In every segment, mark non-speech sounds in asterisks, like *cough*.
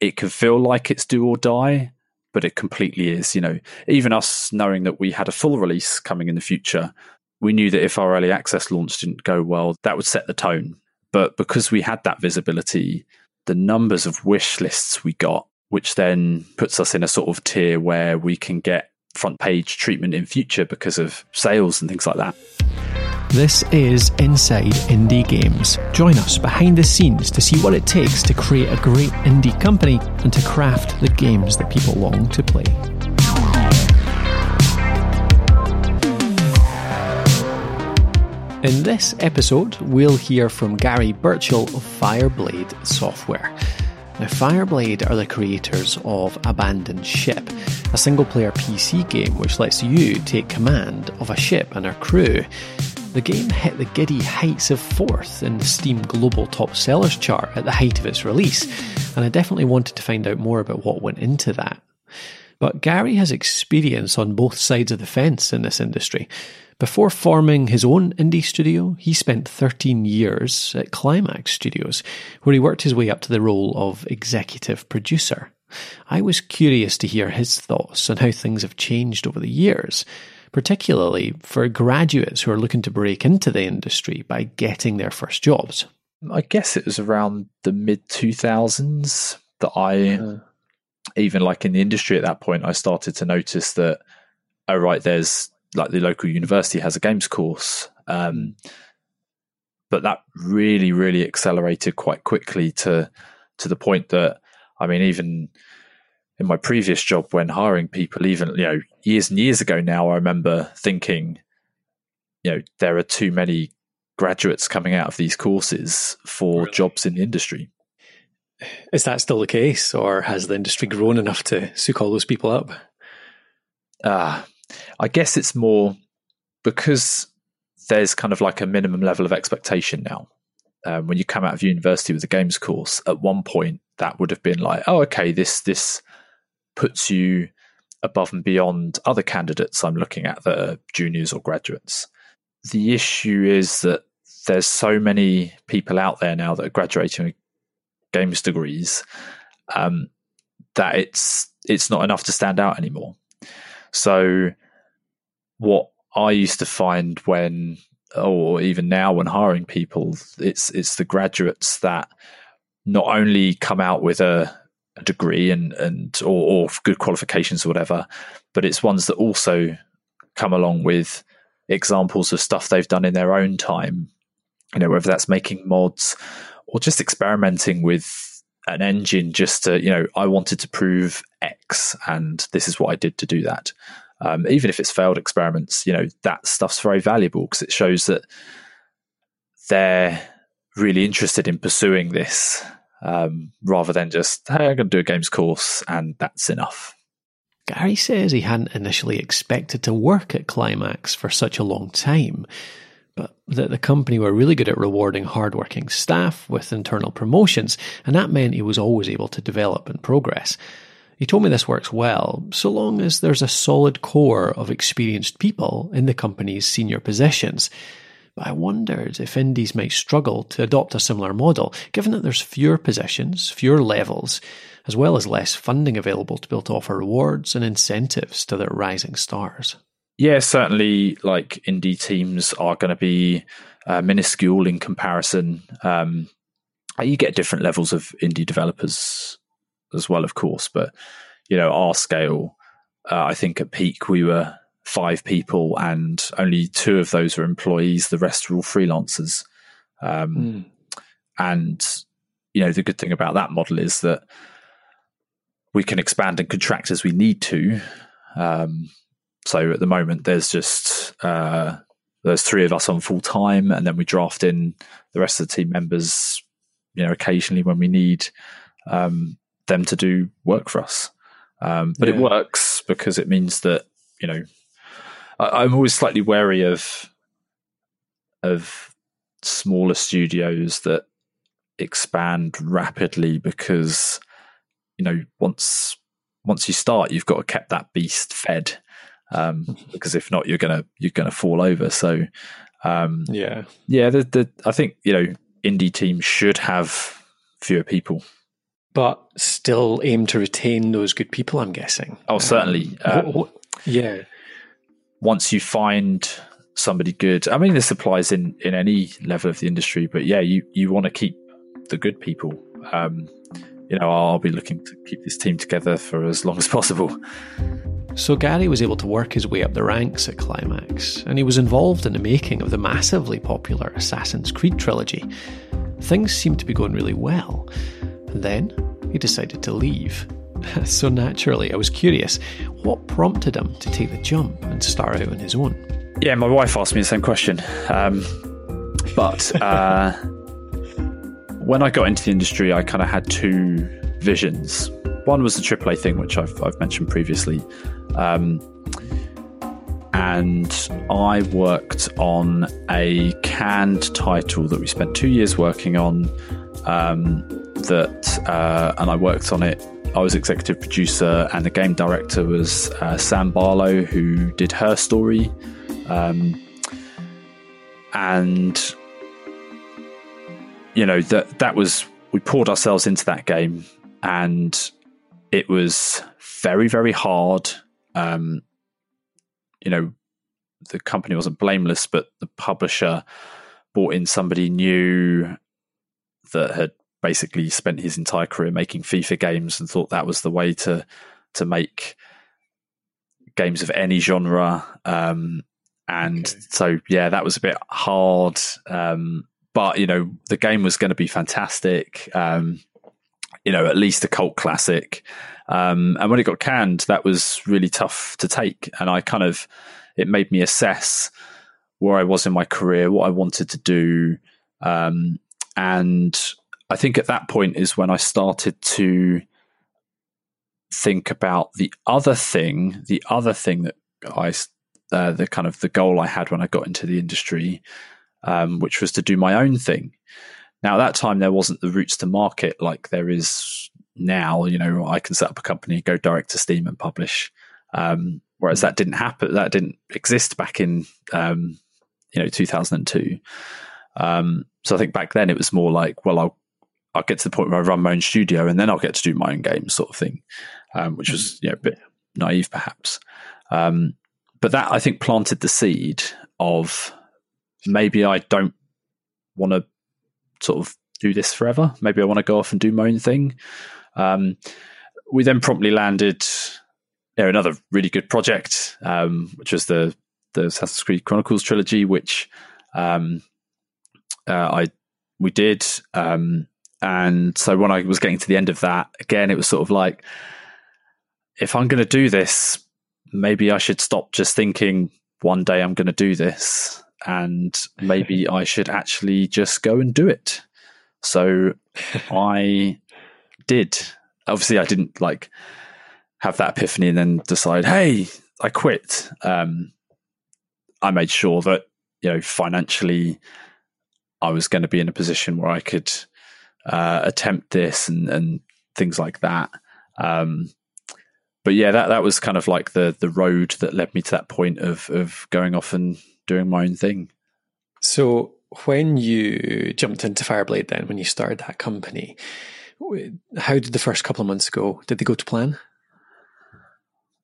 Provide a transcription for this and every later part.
it can feel like it's do or die, but it completely is. You know, even us knowing that we had a full release coming in the future, we knew that if our early access launch didn't go well, that would set the tone. But because we had that visibility, the numbers of wish lists we got, which then puts us in a sort of tier where we can get front page treatment in future because of sales and things like that. This is Inside Indie Games. Join us behind the scenes to see what it takes to create a great indie company and to craft the games that people long to play. In this episode, we'll hear from Gary Burchell of Fireblade Software. Now, Fireblade are the creators of Abandon Ship, a single player PC game which lets you take command of a ship and her crew the game hit the giddy heights of fourth in the Steam Global Top Sellers chart at the height of its release, and I definitely wanted to find out more about what went into that. But Gary has experience on both sides of the fence in this industry. Before forming his own indie studio, he spent 13 years at Climax Studios, where he worked his way up to the role of executive producer. I was curious to hear his thoughts on how things have changed over the years particularly for graduates who are looking to break into the industry by getting their first jobs? I guess it was around the mid 2000s that I, uh, even like in the industry at that point, I started to notice that, oh, right, there's like the local university has a games course. Um, but that really, really accelerated quite quickly to to the point that I mean, even in my previous job when hiring people, even you know years and years ago now, I remember thinking, you know, there are too many graduates coming out of these courses for really? jobs in the industry. Is that still the case, or has the industry grown enough to soak all those people up? Uh, I guess it's more because there's kind of like a minimum level of expectation now. Um, when you come out of university with a games course, at one point that would have been like, oh, okay, this this puts you above and beyond other candidates I'm looking at that are juniors or graduates. The issue is that there's so many people out there now that are graduating with games degrees um, that it's it's not enough to stand out anymore. So what I used to find when or even now when hiring people, it's it's the graduates that not only come out with a a degree and and or, or good qualifications or whatever, but it's ones that also come along with examples of stuff they've done in their own time. You know, whether that's making mods or just experimenting with an engine just to, you know, I wanted to prove X and this is what I did to do that. Um, even if it's failed experiments, you know, that stuff's very valuable because it shows that they're really interested in pursuing this um, rather than just, hey, I'm going to do a games course and that's enough. Gary says he hadn't initially expected to work at Climax for such a long time, but that the company were really good at rewarding hardworking staff with internal promotions, and that meant he was always able to develop and progress. He told me this works well, so long as there's a solid core of experienced people in the company's senior positions. But I wondered if indies might struggle to adopt a similar model, given that there's fewer positions, fewer levels, as well as less funding available to be able to offer rewards and incentives to their rising stars. Yeah, certainly. Like indie teams are going to be uh, minuscule in comparison. Um, you get different levels of indie developers as well, of course, but you know our scale. Uh, I think at peak we were five people, and only two of those are employees. The rest are all freelancers. Um, mm. And you know, the good thing about that model is that we can expand and contract as we need to. Um, so at the moment, there's just uh, there's three of us on full time, and then we draft in the rest of the team members. You know, occasionally when we need um, them to do work for us. Um, but yeah. it works because it means that you know I, am always slightly wary of of smaller studios that expand rapidly because you know once once you start you've got to keep that beast fed um, *laughs* because if not you're gonna you're gonna fall over so um, yeah yeah the, the, i think you know indie teams should have fewer people but still aim to retain those good people. I'm guessing. Oh, certainly. Um, what, what, yeah. Once you find somebody good, I mean, this applies in in any level of the industry, but yeah, you you want to keep the good people. Um, you know, I'll be looking to keep this team together for as long as possible. So Gary was able to work his way up the ranks at Climax, and he was involved in the making of the massively popular Assassin's Creed trilogy. Things seemed to be going really well. And then he decided to leave. *laughs* so naturally, I was curious what prompted him to take the jump and start out on his own? Yeah, my wife asked me the same question. Um, but uh, when I got into the industry, I kind of had two visions. One was the AAA thing, which I've, I've mentioned previously. Um, and I worked on a canned title that we spent two years working on. Um, that uh, and I worked on it. I was executive producer, and the game director was uh, Sam Barlow, who did Her Story, um, and you know that that was we poured ourselves into that game, and it was very very hard. Um, you know, the company wasn't blameless, but the publisher brought in somebody new that had basically spent his entire career making FIFA games and thought that was the way to to make games of any genre. Um, and okay. so, yeah, that was a bit hard. Um, but you know, the game was going to be fantastic. Um, you know, at least a cult classic. Um, and when it got canned, that was really tough to take. And I kind of, it made me assess where I was in my career, what I wanted to do. Um, and I think at that point is when I started to think about the other thing, the other thing that I, uh, the kind of the goal I had when I got into the industry, um, which was to do my own thing. Now, at that time, there wasn't the routes to market like there is now. You know, I can set up a company, go direct to Steam, and publish. Um, whereas that didn't happen. That didn't exist back in um, you know 2002. Um, so I think back then it was more like, well, I'll I'll get to the point where I run my own studio and then I'll get to do my own games, sort of thing, um, which was you know, a bit naive perhaps. Um, but that I think planted the seed of maybe I don't want to sort of do this forever. Maybe I want to go off and do my own thing. Um, we then promptly landed you know, another really good project, um, which was the the Assassin's Creed Chronicles trilogy, which um, uh, I we did. Um, and so when I was getting to the end of that, again, it was sort of like, if I'm going to do this, maybe I should stop just thinking one day I'm going to do this, and *laughs* maybe I should actually just go and do it. So *laughs* I did. Obviously, I didn't like have that epiphany and then decide, hey, I quit. Um, I made sure that you know financially, I was going to be in a position where I could uh, attempt this and, and things like that. Um, but yeah, that that was kind of like the the road that led me to that point of of going off and doing my own thing. So when you jumped into Fireblade, then when you started that company, how did the first couple of months go? Did they go to plan?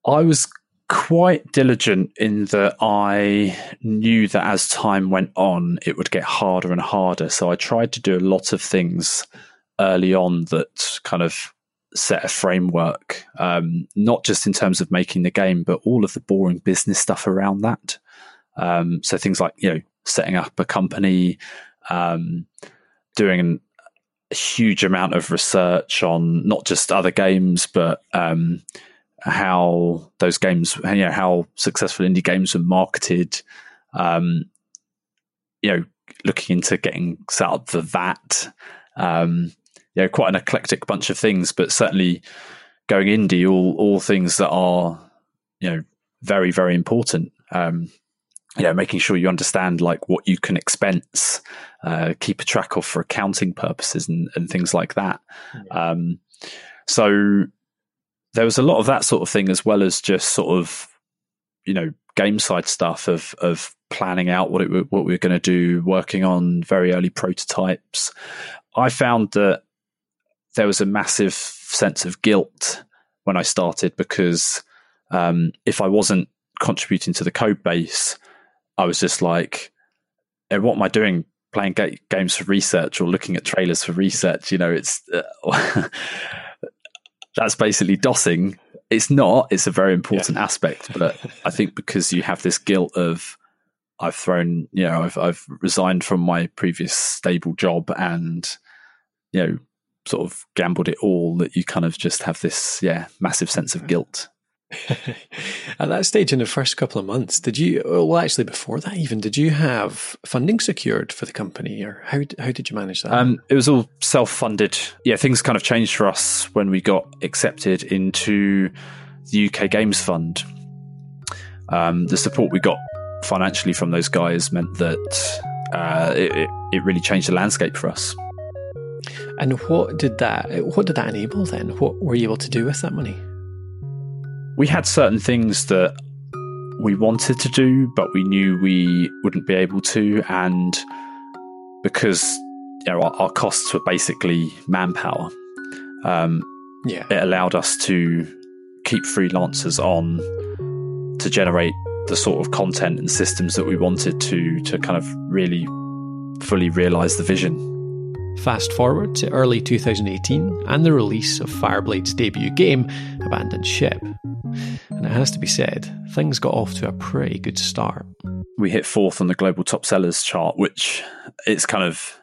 I was quite diligent in that I knew that as time went on, it would get harder and harder. So I tried to do a lot of things early on that kind of set a framework, um, not just in terms of making the game, but all of the boring business stuff around that. Um, so things like, you know, setting up a company, um, doing a huge amount of research on not just other games, but um, how those games, you know, how successful indie games are marketed. Um, you know, looking into getting set up for that. Um, you know, quite an eclectic bunch of things, but certainly going indie, all all things that are you know very very important. Um, you know, making sure you understand like what you can expense, uh, keep a track of for accounting purposes and, and things like that. Yeah. Um, so there was a lot of that sort of thing as well as just sort of you know game side stuff of of planning out what it what we were going to do, working on very early prototypes. I found that there was a massive sense of guilt when I started because um, if I wasn't contributing to the code base, I was just like, eh, what am I doing playing ga- games for research or looking at trailers for research? You know, it's uh, *laughs* that's basically DOSing. It's not. It's a very important yeah. aspect, but I think because you have this guilt of I've thrown, you know, I've I've resigned from my previous stable job and you know sort of gambled it all that you kind of just have this yeah massive sense of mm. guilt *laughs* At that stage in the first couple of months, did you? Well, actually, before that, even did you have funding secured for the company, or how how did you manage that? Um, it was all self funded. Yeah, things kind of changed for us when we got accepted into the UK Games Fund. Um, the support we got financially from those guys meant that uh, it, it really changed the landscape for us. And what did that? What did that enable then? What were you able to do with that money? We had certain things that we wanted to do, but we knew we wouldn't be able to, and because you know our, our costs were basically manpower, um, yeah, it allowed us to keep freelancers on to generate the sort of content and systems that we wanted to to kind of really fully realize the vision. Fast forward to early 2018 and the release of Fireblade's debut game, Abandon Ship. And it has to be said, things got off to a pretty good start. We hit fourth on the global top sellers chart, which it's kind of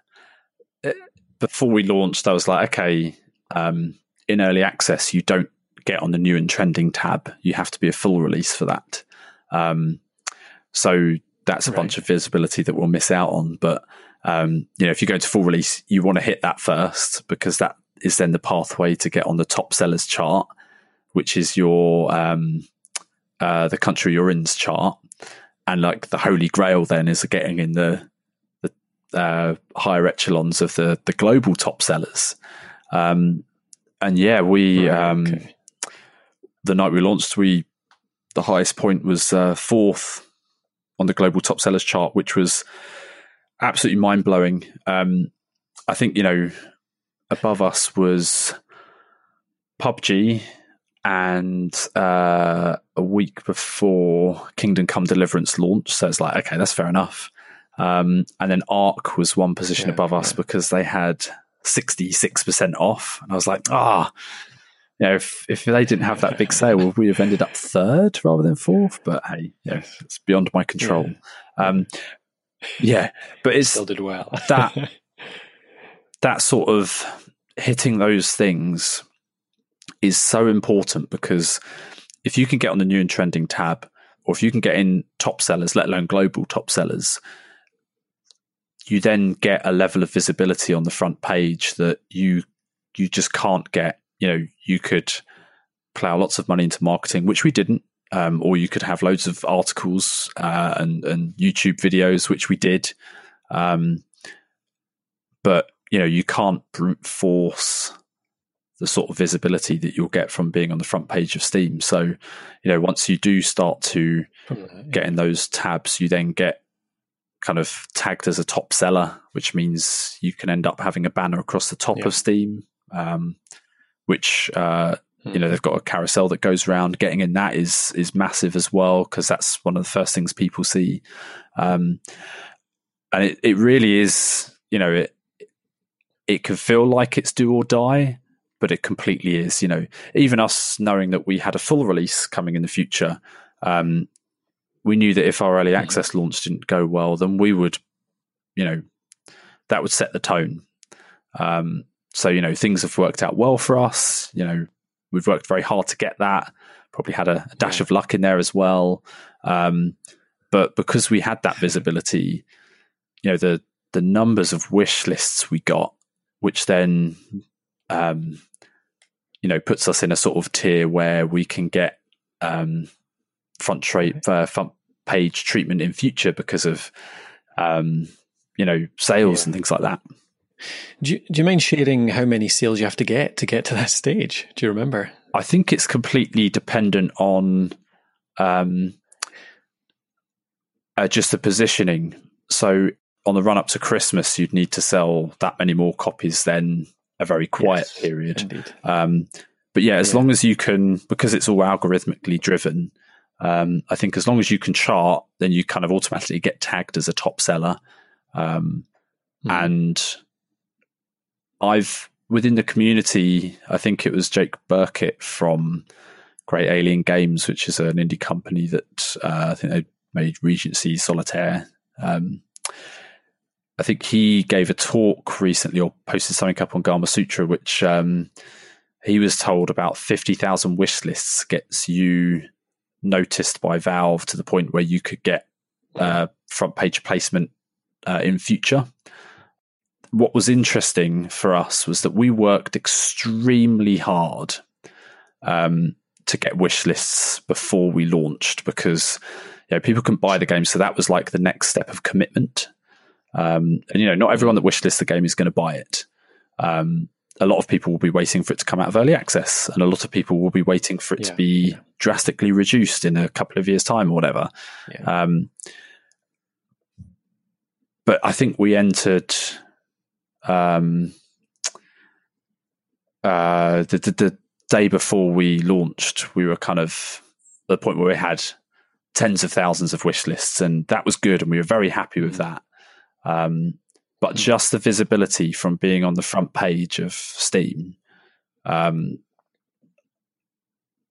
eh, before we launched, I was like, okay, um, in early access, you don't get on the new and trending tab. You have to be a full release for that. Um, so that's a right. bunch of visibility that we'll miss out on. But um, you know, if you go to full release, you want to hit that first because that is then the pathway to get on the top sellers chart which is your um, uh, the country you're in's chart, and like the holy grail then is getting in the the uh, higher echelons of the the global top sellers. Um, and yeah, we right, um, okay. the night we launched, we the highest point was uh, fourth on the global top sellers chart, which was absolutely mind blowing. Um, I think you know above us was PUBG and uh, a week before Kingdom Come Deliverance launched. So it's like, okay, that's fair enough. Um, and then Ark was one position yeah, above yeah. us because they had 66% off. And I was like, ah, oh, you know, if, if they didn't have that big *laughs* sale, would we have ended up third rather than fourth? But hey, yeah, it's beyond my control. Um, yeah, but it's still did well. *laughs* that that sort of hitting those things is so important because if you can get on the new and trending tab, or if you can get in top sellers, let alone global top sellers, you then get a level of visibility on the front page that you you just can't get. You know, you could plow lots of money into marketing, which we didn't, um, or you could have loads of articles uh, and and YouTube videos, which we did. Um, but you know, you can't brute force the sort of visibility that you'll get from being on the front page of Steam. So, you know, once you do start to get in those tabs, you then get kind of tagged as a top seller, which means you can end up having a banner across the top yeah. of Steam, um, which uh, you know hmm. they've got a carousel that goes around. Getting in that is is massive as well because that's one of the first things people see, um, and it, it really is. You know, it it can feel like it's do or die, but it completely is. You know, even us knowing that we had a full release coming in the future, um, we knew that if our early mm-hmm. access launch didn't go well, then we would, you know, that would set the tone. Um, so you know, things have worked out well for us. You know, we've worked very hard to get that. Probably had a, a dash of luck in there as well. Um, but because we had that visibility, you know, the the numbers of wish lists we got, which then um, you know puts us in a sort of tier where we can get um, front trade uh, front page treatment in future because of um, you know sales yeah. and things like that. Do you, do you mind sharing how many sales you have to get to get to that stage? Do you remember? I think it's completely dependent on um, uh, just the positioning. So on the run up to Christmas, you'd need to sell that many more copies than a very quiet Yes, period. Um, but yeah, as Yeah. long as you can, because it's all algorithmically driven, um, I think as long as you can chart, then you kind of automatically get tagged as a top seller. Um, Mm. And I've within the community, I think it was Jake Birkett from Grey Alien Games, which is an indie company that uh, I think they made Regency Solitaire. Um, I think he gave a talk recently or posted something up on Gamasutra, which um, he was told about 50,000 wish lists gets you noticed by Valve to the point where you could get uh, front page placement uh, in future. What was interesting for us was that we worked extremely hard um, to get wish lists before we launched because you know people can buy the game, so that was like the next step of commitment. Um, and you know, not everyone that wishlists the game is going to buy it. Um, a lot of people will be waiting for it to come out of early access, and a lot of people will be waiting for it Yeah, to be drastically reduced in a couple of years' time or whatever. Yeah. Um, but I think we entered um, uh, the, the, the day before we launched. We were kind of at the point where we had tens of thousands of wish lists, and that was good, and we were very happy with that. Um, but just the visibility from being on the front page of Steam, um,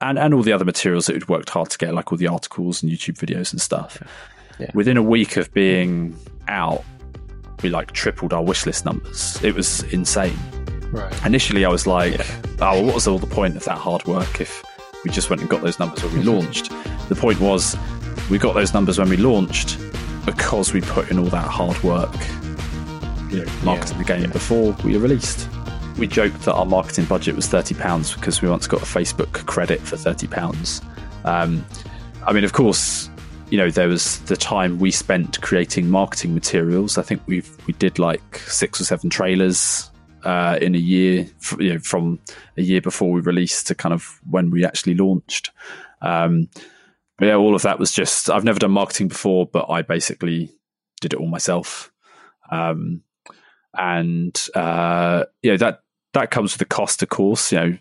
and and all the other materials that we'd worked hard to get, like all the articles and YouTube videos and stuff. Yeah. Within a week of being out, we like tripled our wish list numbers. It was insane. right. Initially, I was like, "Oh, well, what was all the point of that hard work if we just went and got those numbers when we launched?" The point was, we got those numbers when we launched because we put in all that hard work, you know, marketing the game before we released. We joked that our marketing budget was thirty pounds because we once got a Facebook credit for thirty pounds. Um, I mean, of course, you know there was the time we spent creating marketing materials. I think we we did like six or seven trailers uh, in a year, you know, from a year before we released to kind of when we actually launched. Um, but yeah, all of that was just I've never done marketing before, but I basically did it all myself. Um, and uh, you know that that comes with a cost, of course. You know,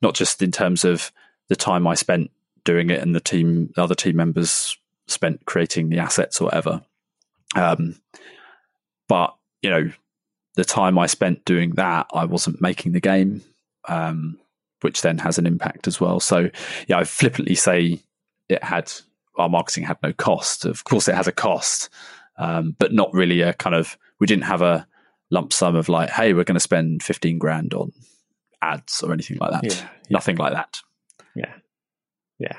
not just in terms of the time I spent doing it and the team, the other team members spent creating the assets or whatever. Um, but you know, the time I spent doing that, I wasn't making the game, um, which then has an impact as well. So yeah, I flippantly say it had our marketing had no cost. Of course, it has a cost, um, but not really a kind of. We didn't have a lump sum of like, hey, we're going to spend fifteen grand on ads or anything like that. Yeah, yeah. Nothing like that. Yeah. Yeah.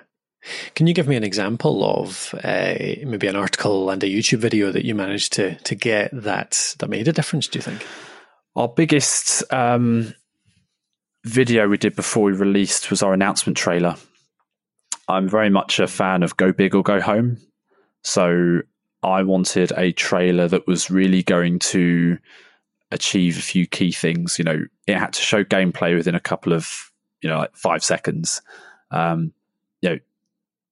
Can you give me an example of uh, maybe an article and a YouTube video that you managed to to get that that made a difference? Do you think? Our biggest um, video we did before we released was our announcement trailer. I'm very much a fan of Go Big or Go Home. So I wanted a trailer that was really going to achieve a few key things. You know, it had to show gameplay within a couple of, you know, like five seconds. Um,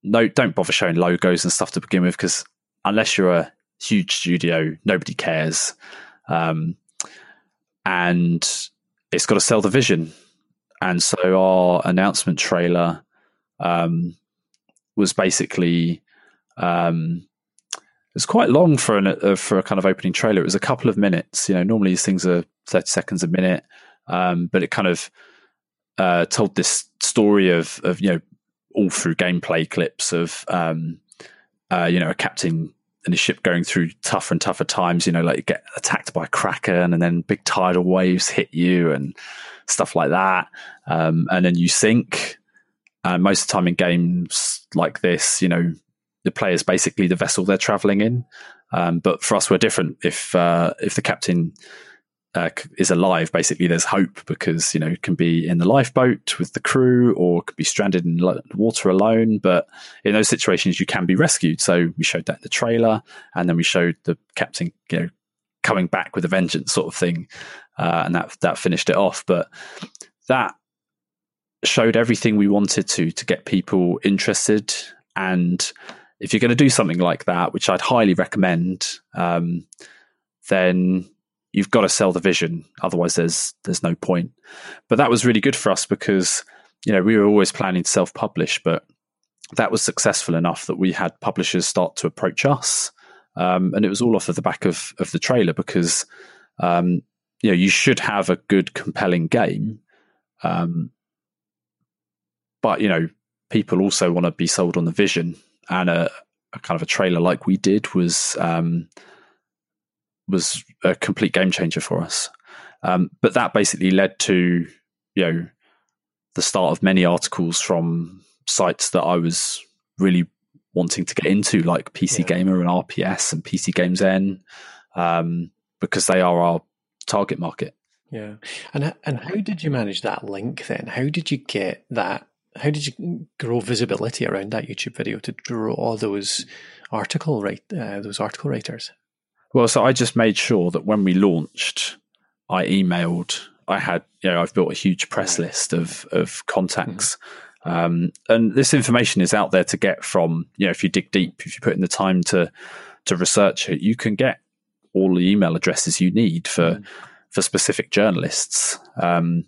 no, don't bother showing logos and stuff to begin with because unless you're a huge studio, nobody cares. Um, and it's got to sell the vision. And so our announcement trailer um, was basically um, it was quite long for an uh, for a kind of opening trailer. It was a couple of minutes. You know, normally these things are thirty seconds a minute, um, but it kind of uh, told this story of of you know all through gameplay clips of um, uh, you know a captain and his ship going through tougher and tougher times. You know, like get attacked by a kraken, and then big tidal waves hit you, and stuff like that. Um, and then you sink. And most of the time in games like this, you know, the player's basically the vessel they're traveling in. Um, but for us, we're different. If uh, if the captain uh, is alive, basically there's hope because you know it can be in the lifeboat with the crew or could be stranded in lo- water alone. But in those situations, you can be rescued. So we showed that in the trailer, and then we showed the captain, you know, coming back with a vengeance, sort of thing, uh, and that that finished it off. But that showed everything we wanted to to get people interested and if you're going to do something like that which i'd highly recommend um, then you've got to sell the vision, otherwise there's there's no point. But that was really good for us because you know we were always planning to self publish, but that was successful enough that we had publishers start to approach us, um, and it was all off of the back of of the trailer because um, you know you should have a good, compelling game, um, but you know people also want to be sold on the vision, and a, a kind of a trailer like we did was um, was a complete game changer for us. Um, but that basically led to you know the start of many articles from sites that I was really wanting to get into, like PC yeah. Gamer and RPS and PCGamesN, um, because they are our target market. Yeah, and and how did you manage that link then? How did you get that? How did you grow visibility around that YouTube video to draw all those article write uh, those article writers? Well, so I just made sure that when we launched, I emailed. I had, you know, I've built a huge press list of of contacts. Mm-hmm um, and this information is out there to get from, you know, if you dig deep, if you put in the time to to research it, you can get all the email addresses you need for mm. for specific journalists. Um,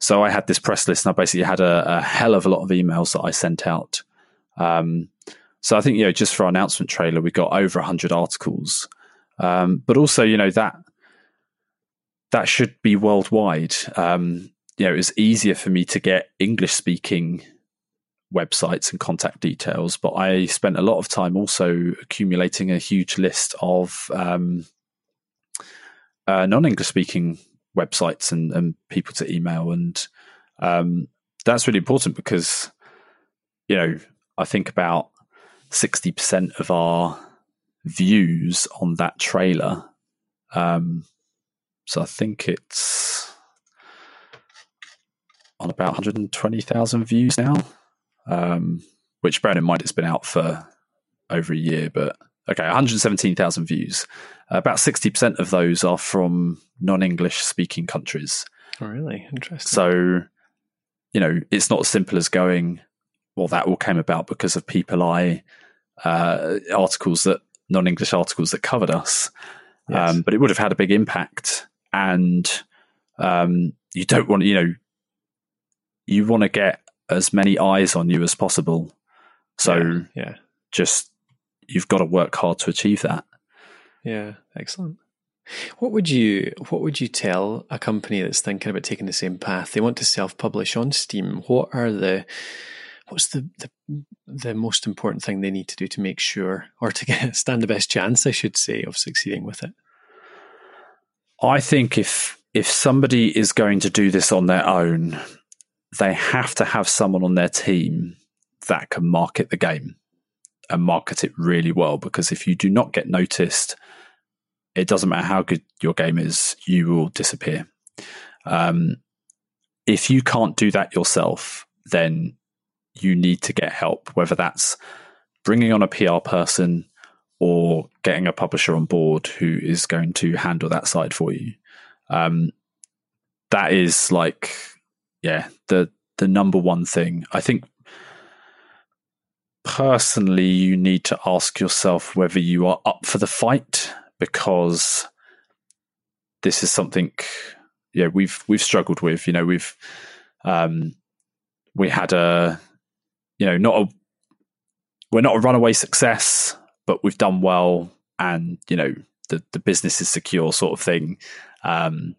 so I had this press list, and I basically had a, a hell of a lot of emails that I sent out. Um, so I think you know, just for our announcement trailer, we got over hundred articles, um, but also you know that that should be worldwide. Um, you know, it was easier for me to get English speaking websites and contact details, but I spent a lot of time also accumulating a huge list of um, uh, non English speaking websites and, and, people to email. And um, that's really important because, you know, I think about 60% of our views on that trailer. Um, so I think it's on about 120,000 views now. Um, which, bearing in mind, it's been out for over a year, but okay, 117,000 views. About 60% of those are from non English speaking countries. Oh, really? Interesting. So, you know, it's not as simple as going, well, that all came about because of people I uh, articles that non English articles that covered us. Yes. Um, but it would have had a big impact. And um, you don't want, you know, you want to get as many eyes on you as possible. So yeah, yeah. just you've got to work hard to achieve that. Yeah, excellent. What would you what would you tell a company that's thinking about taking the same path? They want to self-publish on Steam. What are the what's the, the the most important thing they need to do to make sure or to get *laughs* stand the best chance, I should say, of succeeding with it? I think if if somebody is going to do this on their own, they have to have someone on their team that can market the game and market it really well. Because if you do not get noticed, it doesn't matter how good your game is, you will disappear. Um, if you can't do that yourself, then you need to get help, whether that's bringing on a PR person or getting a publisher on board who is going to handle that side for you. Um, that is like yeah, the the number one thing. I think personally you need to ask yourself whether you are up for the fight because this is something yeah we've we've struggled with you know we've um we had a you know not a we're not a runaway success but we've done well and you know the the business is secure sort of thing um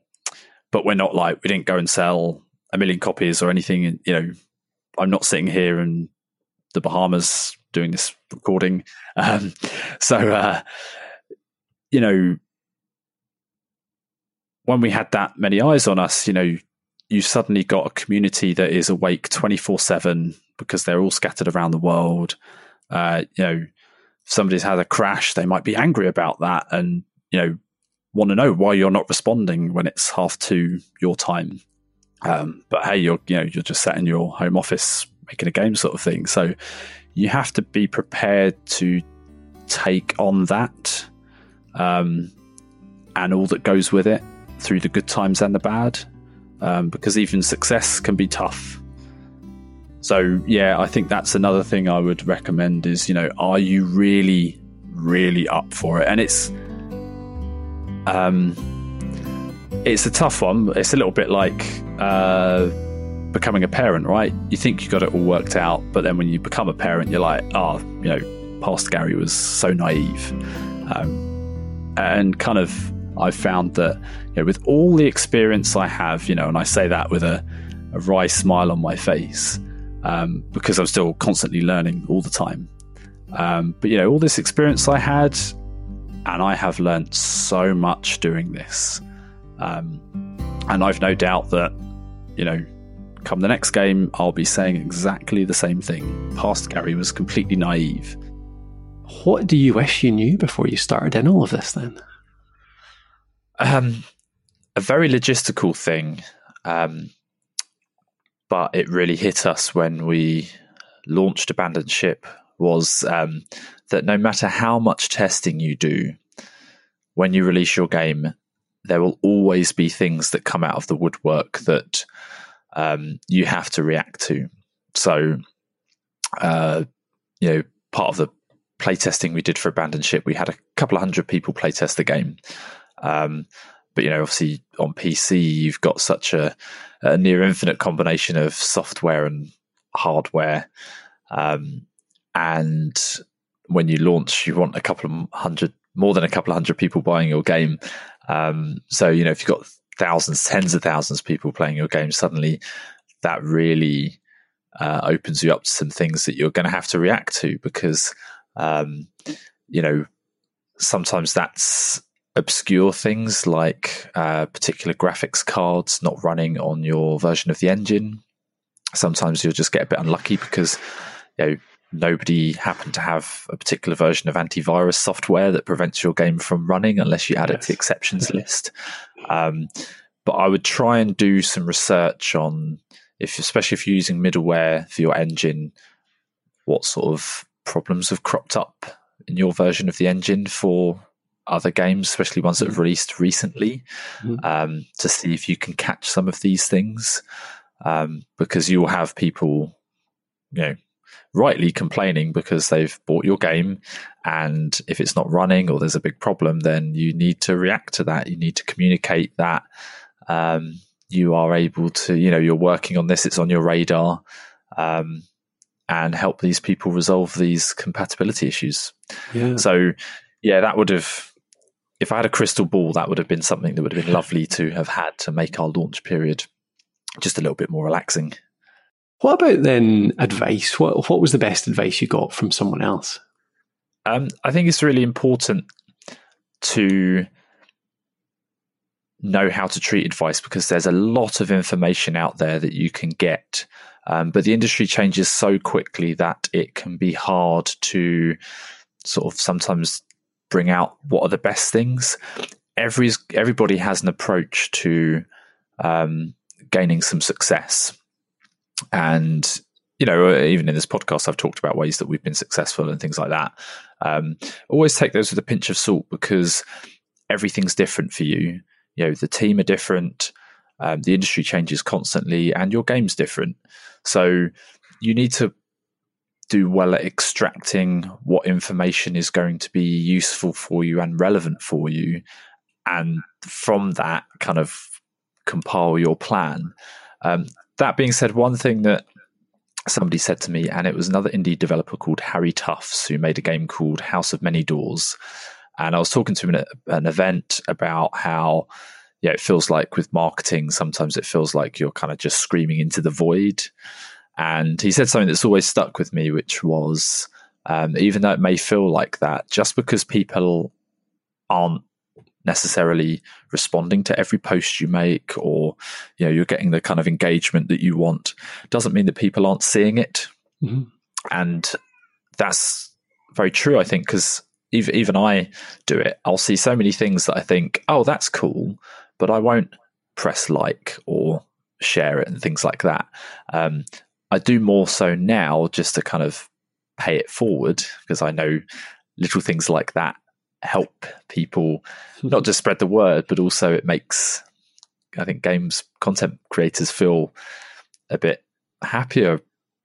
but we're not like we didn't go and sell a million copies or anything. You know, I'm not sitting here in the Bahamas doing this recording. *laughs* Um, so, uh, you know, when we had that many eyes on us, you know, you suddenly got a community that is awake 24 7 because they're all scattered around the world. Uh, you know, if somebody's had a crash, they might be angry about that and, you know, want to know why you're not responding when it's half two your time. Um, but hey, you're you know you're just sat in your home office making a game sort of thing. So you have to be prepared to take on that um, and all that goes with it through the good times and the bad, um, because even success can be tough. So yeah, I think that's another thing I would recommend is you know are you really really up for it? And it's um it's a tough one. It's a little bit like uh, becoming a parent, right? You think you got it all worked out, but then when you become a parent, you're like, oh, you know, past Gary was so naive. Um, and kind of, I found that, you know, with all the experience I have, you know, and I say that with a, a wry smile on my face, um, because I'm still constantly learning all the time. Um, but, you know, all this experience I had, and I have learned so much doing this. Um, and I've no doubt that, you know, come the next game, I'll be saying exactly the same thing. Past Gary was completely naive. What do you wish you knew before you started in all of this then? Um, a very logistical thing, um, but it really hit us when we launched Abandon Ship was um, that no matter how much testing you do, when you release your game, there will always be things that come out of the woodwork that um, you have to react to. So, uh, you know, part of the playtesting we did for Abandon Ship, we had a couple of hundred people playtest the game. Um, but you know, obviously on PC, you've got such a, a near infinite combination of software and hardware. Um, and when you launch, you want a couple of hundred, more than a couple of hundred people buying your game. Um, so you know, if you've got thousands, tens of thousands of people playing your game, suddenly that really uh, opens you up to some things that you're going to have to react to because, um, you know, sometimes that's obscure things like uh, particular graphics cards not running on your version of the engine. Sometimes you'll just get a bit unlucky because, you know, nobody happened to have a particular version of antivirus software that prevents your game from running unless you add yes. it to the exceptions list. Um, but I would try and do some research on if, especially if you're using middleware for your engine, what sort of problems have cropped up in your version of the engine for other games, especially ones that have released recently, mm-hmm. um, to see if you can catch some of these things. Um, because you'll have people, you know, rightly complaining because they've bought your game and if it's not running or there's a big problem then you need to react to that you need to communicate that um, you are able to you know you're working on this it's on your radar um, and help these people resolve these compatibility issues yeah. so yeah that would have if i had a crystal ball that would have been something that would have been lovely to have had to make our launch period just a little bit more relaxing what about then advice? What what was the best advice you got from someone else? Um, I think it's really important to know how to treat advice because there's a lot of information out there that you can get. Um, but the industry changes so quickly that it can be hard to sort of sometimes bring out what are the best things. Every everybody has an approach to um, gaining some success. And you know, even in this podcast, I've talked about ways that we've been successful and things like that. Um, always take those with a pinch of salt because everything's different for you. You know, the team are different, um, the industry changes constantly, and your game's different. So you need to do well at extracting what information is going to be useful for you and relevant for you, and from that, kind of compile your plan. Um, that being said, one thing that somebody said to me, and it was another indie developer called Harry Tuffs who made a game called House of Many Doors. And I was talking to him at an event about how, yeah, it feels like with marketing, sometimes it feels like you're kind of just screaming into the void. And he said something that's always stuck with me, which was um, even though it may feel like that, just because people aren't necessarily responding to every post you make or you know you're getting the kind of engagement that you want doesn't mean that people aren't seeing it. Mm-hmm. and that's very true i think because even, even i do it. I'll see so many things that i think oh that's cool but i won't press like or share it and things like that. Um, i do more so now just to kind of pay it forward because i know little things like that help people not just spread the word, but also it makes I think games content creators feel a bit happier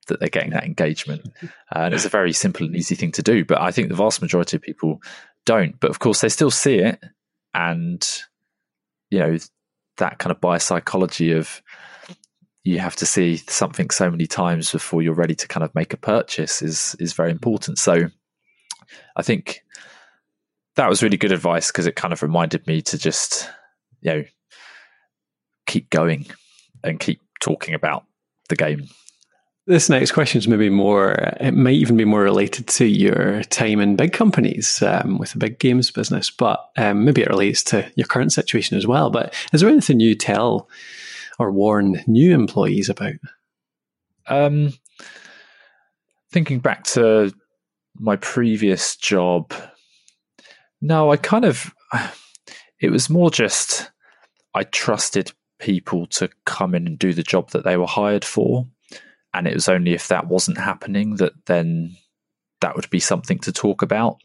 that they're getting that engagement. Uh, *laughs* and it's a very simple and easy thing to do. But I think the vast majority of people don't. But of course, they still see it, and you know that kind of biopsychology of you have to see something so many times before you're ready to kind of make a purchase is is very important. So I think that was really good advice because it kind of reminded me to just you know keep going and keep talking about the game. This next question is maybe more, it might even be more related to your time in big companies um, with the big games business, but um, maybe it relates to your current situation as well. But is there anything you tell or warn new employees about? Um, thinking back to my previous job, no, I kind of, *sighs* it was more just I trusted people to come in and do the job that they were hired for. And it was only if that wasn't happening that then that would be something to talk about.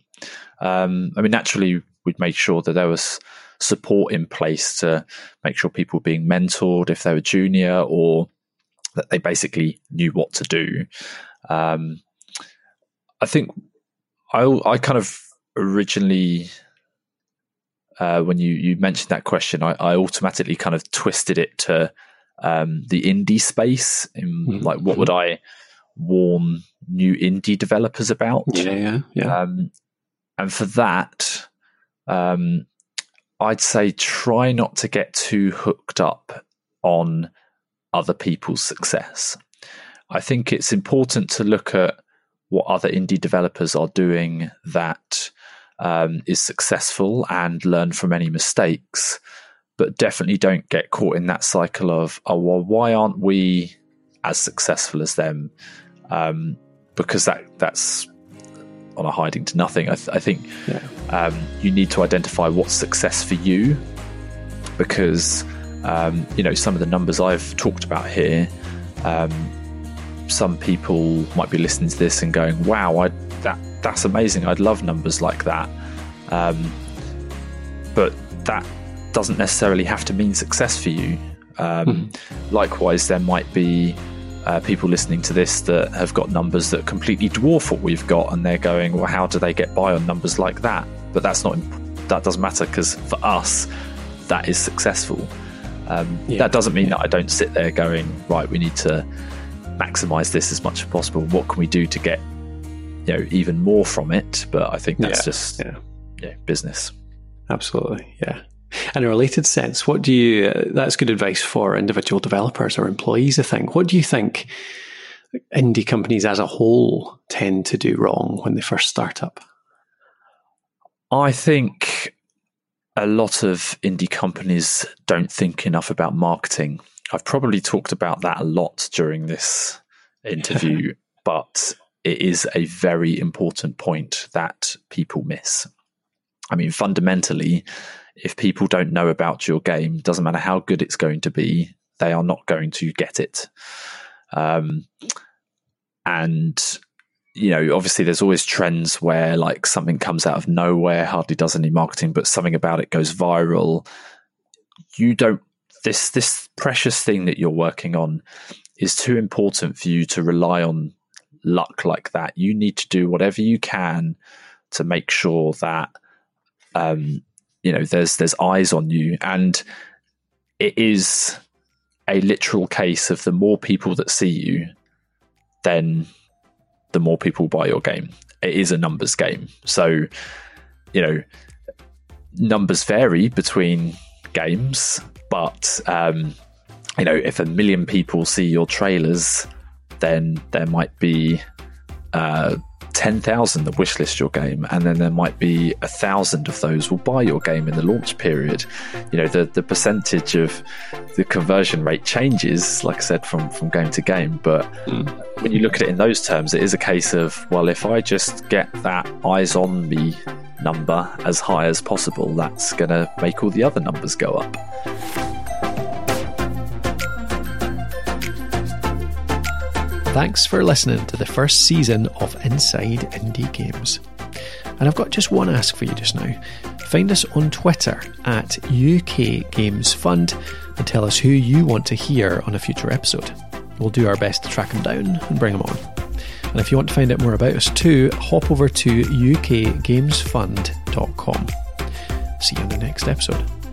Um, I mean, naturally, we'd make sure that there was support in place to make sure people were being mentored if they were junior or that they basically knew what to do. Um, I think I, I kind of originally uh, when you you mentioned that question, I, I, automatically kind of twisted it to um, the indie space. In, mm-hmm. Like, what would I warn new indie developers about? Yeah, yeah, yeah. Um, and for that, um, I'd say try not to get too hooked up on other people's success. I think it's important to look at what other indie developers are doing that um, is successful and learn from any mistakes, but definitely don't get caught in that cycle of, oh, well, why aren't we as successful as them? Um, because that that's on a hiding to nothing. I, th- I think yeah. um, you need to identify what's success for you, because um, you know some of the numbers I've talked about here. Um, some people might be listening to this and going, "Wow, I, that that's amazing. I'd love numbers like that. Um, but that doesn't necessarily have to mean success for you. Um, mm. Likewise, there might be uh, people listening to this that have got numbers that completely dwarf what we've got, and they're going, "Well, how do they get by on numbers like that?" But that's not that doesn't matter because for us, that is successful. Um, yeah. That doesn't mean that I don't sit there going, "Right, we need to maximize this as much as possible. What can we do to get you know even more from it. But I think that's yeah, just yeah. yeah, business. Absolutely, yeah. In a related sense, what do you? Uh, that's good advice for individual developers or employees. I think. What do you think indie companies as a whole tend to do wrong when they first start up? I think a lot of indie companies don't think enough about marketing. I've probably talked about that a lot during this interview, *laughs* but it is a very important point that people miss. I mean, fundamentally, if people don't know about your game, doesn't matter how good it's going to be, they are not going to get it. Um, and you know, obviously, there's always trends where like something comes out of nowhere, hardly does any marketing, but something about it goes viral. You don't this this precious thing that you're working on is too important for you to rely on luck like that. You need to do whatever you can to make sure that um, you know there's there's eyes on you, and it is a literal case of the more people that see you, then the more people buy your game. It is a numbers game, so you know numbers vary between games, but um, you know if a million people see your trailers then there might be uh, 10,000 that wishlist your game, and then there might be a thousand of those will buy your game in the launch period. You know, the, the percentage of the conversion rate changes, like I said, from, from game to game. But mm. when you look at it in those terms, it is a case of, well, if I just get that eyes on me number as high as possible, that's going to make all the other numbers go up. Thanks for listening to the first season of Inside Indie Games. And I've got just one ask for you just now. Find us on Twitter at UK Games Fund and tell us who you want to hear on a future episode. We'll do our best to track them down and bring them on. And if you want to find out more about us too, hop over to ukgamesfund.com. See you in the next episode.